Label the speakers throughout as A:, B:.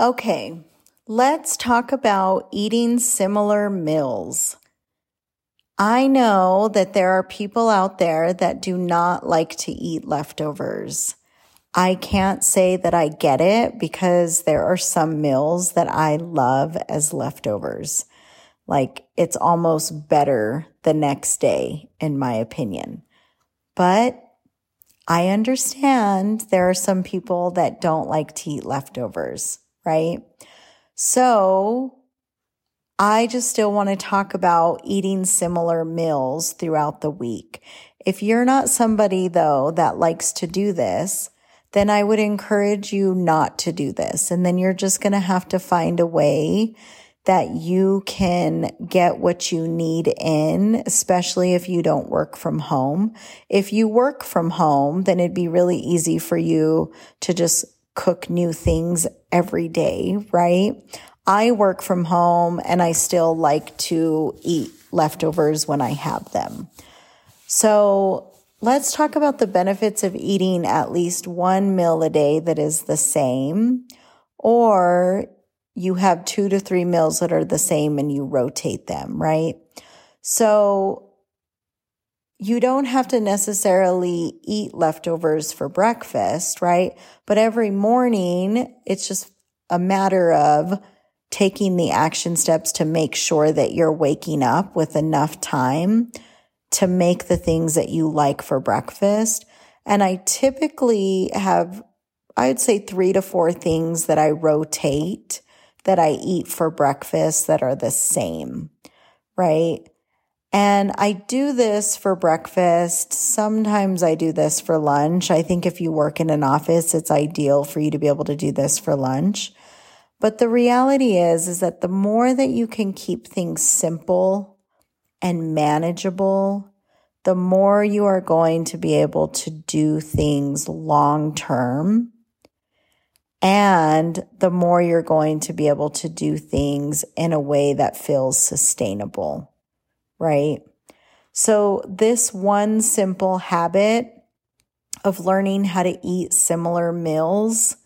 A: Okay, let's talk about eating similar meals. I know that there are people out there that do not like to eat leftovers. I can't say that I get it because there are some meals that I love as leftovers. Like it's almost better the next day, in my opinion. But I understand there are some people that don't like to eat leftovers, right? So I just still want to talk about eating similar meals throughout the week. If you're not somebody though that likes to do this, then I would encourage you not to do this. And then you're just going to have to find a way that you can get what you need in, especially if you don't work from home. If you work from home, then it'd be really easy for you to just cook new things every day, right? I work from home and I still like to eat leftovers when I have them. So let's talk about the benefits of eating at least one meal a day that is the same or you have two to three meals that are the same and you rotate them, right? So you don't have to necessarily eat leftovers for breakfast, right? But every morning, it's just a matter of taking the action steps to make sure that you're waking up with enough time to make the things that you like for breakfast. And I typically have, I'd say three to four things that I rotate that I eat for breakfast that are the same, right? And I do this for breakfast. Sometimes I do this for lunch. I think if you work in an office, it's ideal for you to be able to do this for lunch. But the reality is, is that the more that you can keep things simple and manageable, the more you are going to be able to do things long term and the more you're going to be able to do things in a way that feels sustainable, right? So this one simple habit of learning how to eat similar meals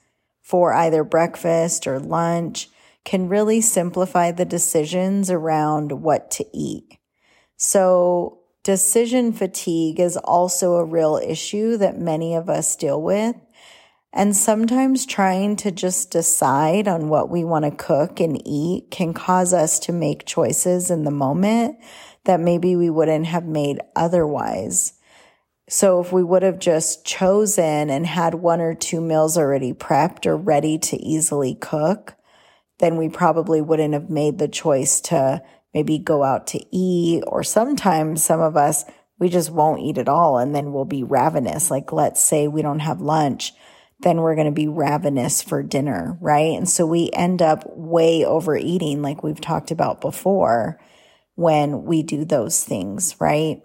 A: for either breakfast or lunch can really simplify the decisions around what to eat. So decision fatigue is also a real issue that many of us deal with. And sometimes trying to just decide on what we want to cook and eat can cause us to make choices in the moment that maybe we wouldn't have made otherwise. So if we would have just chosen and had one or two meals already prepped or ready to easily cook, then we probably wouldn't have made the choice to maybe go out to eat or sometimes some of us, we just won't eat at all and then we'll be ravenous. Like let's say we don't have lunch then we're going to be ravenous for dinner, right? And so we end up way overeating, like we've talked about before, when we do those things, right?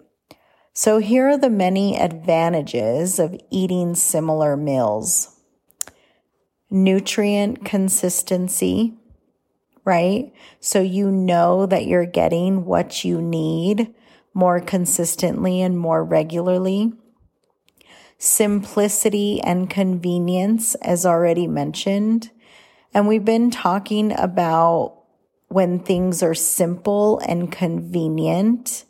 A: So here are the many advantages of eating similar meals. Nutrient consistency, right? So you know that you're getting what you need more consistently and more regularly simplicity and convenience, as already mentioned. And we've been talking about when things are simple and convenient,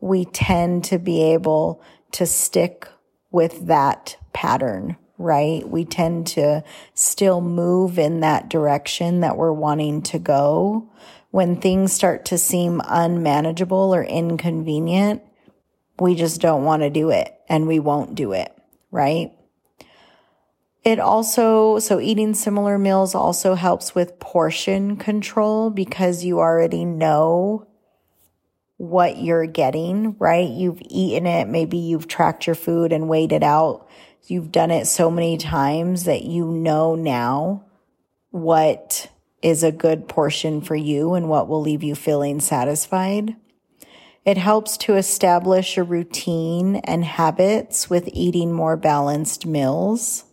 A: we tend to be able to stick with that pattern, right? We tend to still move in that direction that we're wanting to go. When things start to seem unmanageable or inconvenient, we just don't want to do it and we won't do it right? It also, so eating similar meals also helps with portion control because you already know what you're getting, right? You've eaten it. Maybe you've tracked your food and weighed it out. You've done it so many times that you know now what is a good portion for you and what will leave you feeling satisfied. It helps to establish a routine and habits with eating more balanced meals,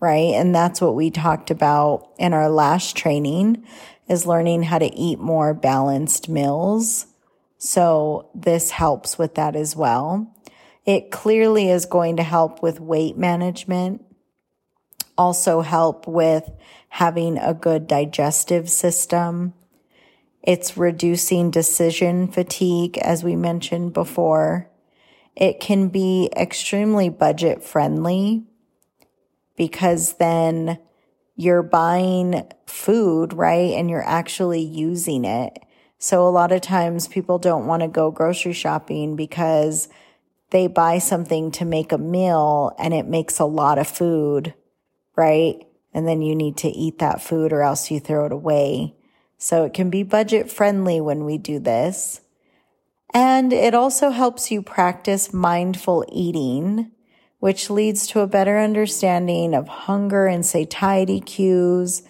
A: right? And that's what we talked about in our last training is learning how to eat more balanced meals. So this helps with that as well. It clearly is going to help with weight management. also help with having a good digestive system. It's reducing decision fatigue, as we mentioned before. It can be extremely budget friendly because then you're buying food, right? And you're actually using it. So a lot of times people don't want to go grocery shopping because they buy something to make a meal and it makes a lot of food, right? And then you need to eat that food or else you throw it away. So it can be budget friendly when we do this. And it also helps you practice mindful eating, which leads to a better understanding of hunger and satiety cues,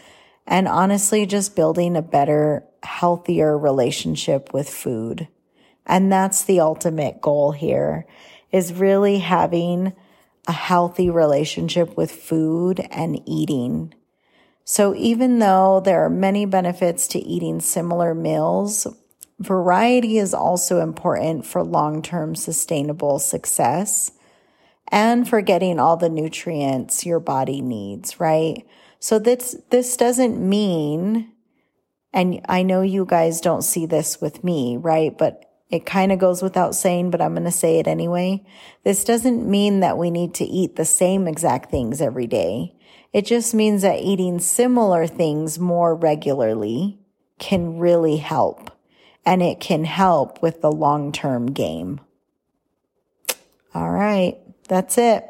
A: and honestly, just building a better, healthier relationship with food. And that's the ultimate goal here is really having a healthy relationship with food and eating. So even though there are many benefits to eating similar meals, variety is also important for long-term sustainable success and for getting all the nutrients your body needs, right? So this, this doesn't mean, and I know you guys don't see this with me, right? But it kind of goes without saying, but I'm going to say it anyway. This doesn't mean that we need to eat the same exact things every day. It just means that eating similar things more regularly can really help and it can help with the long term game. All right. That's it.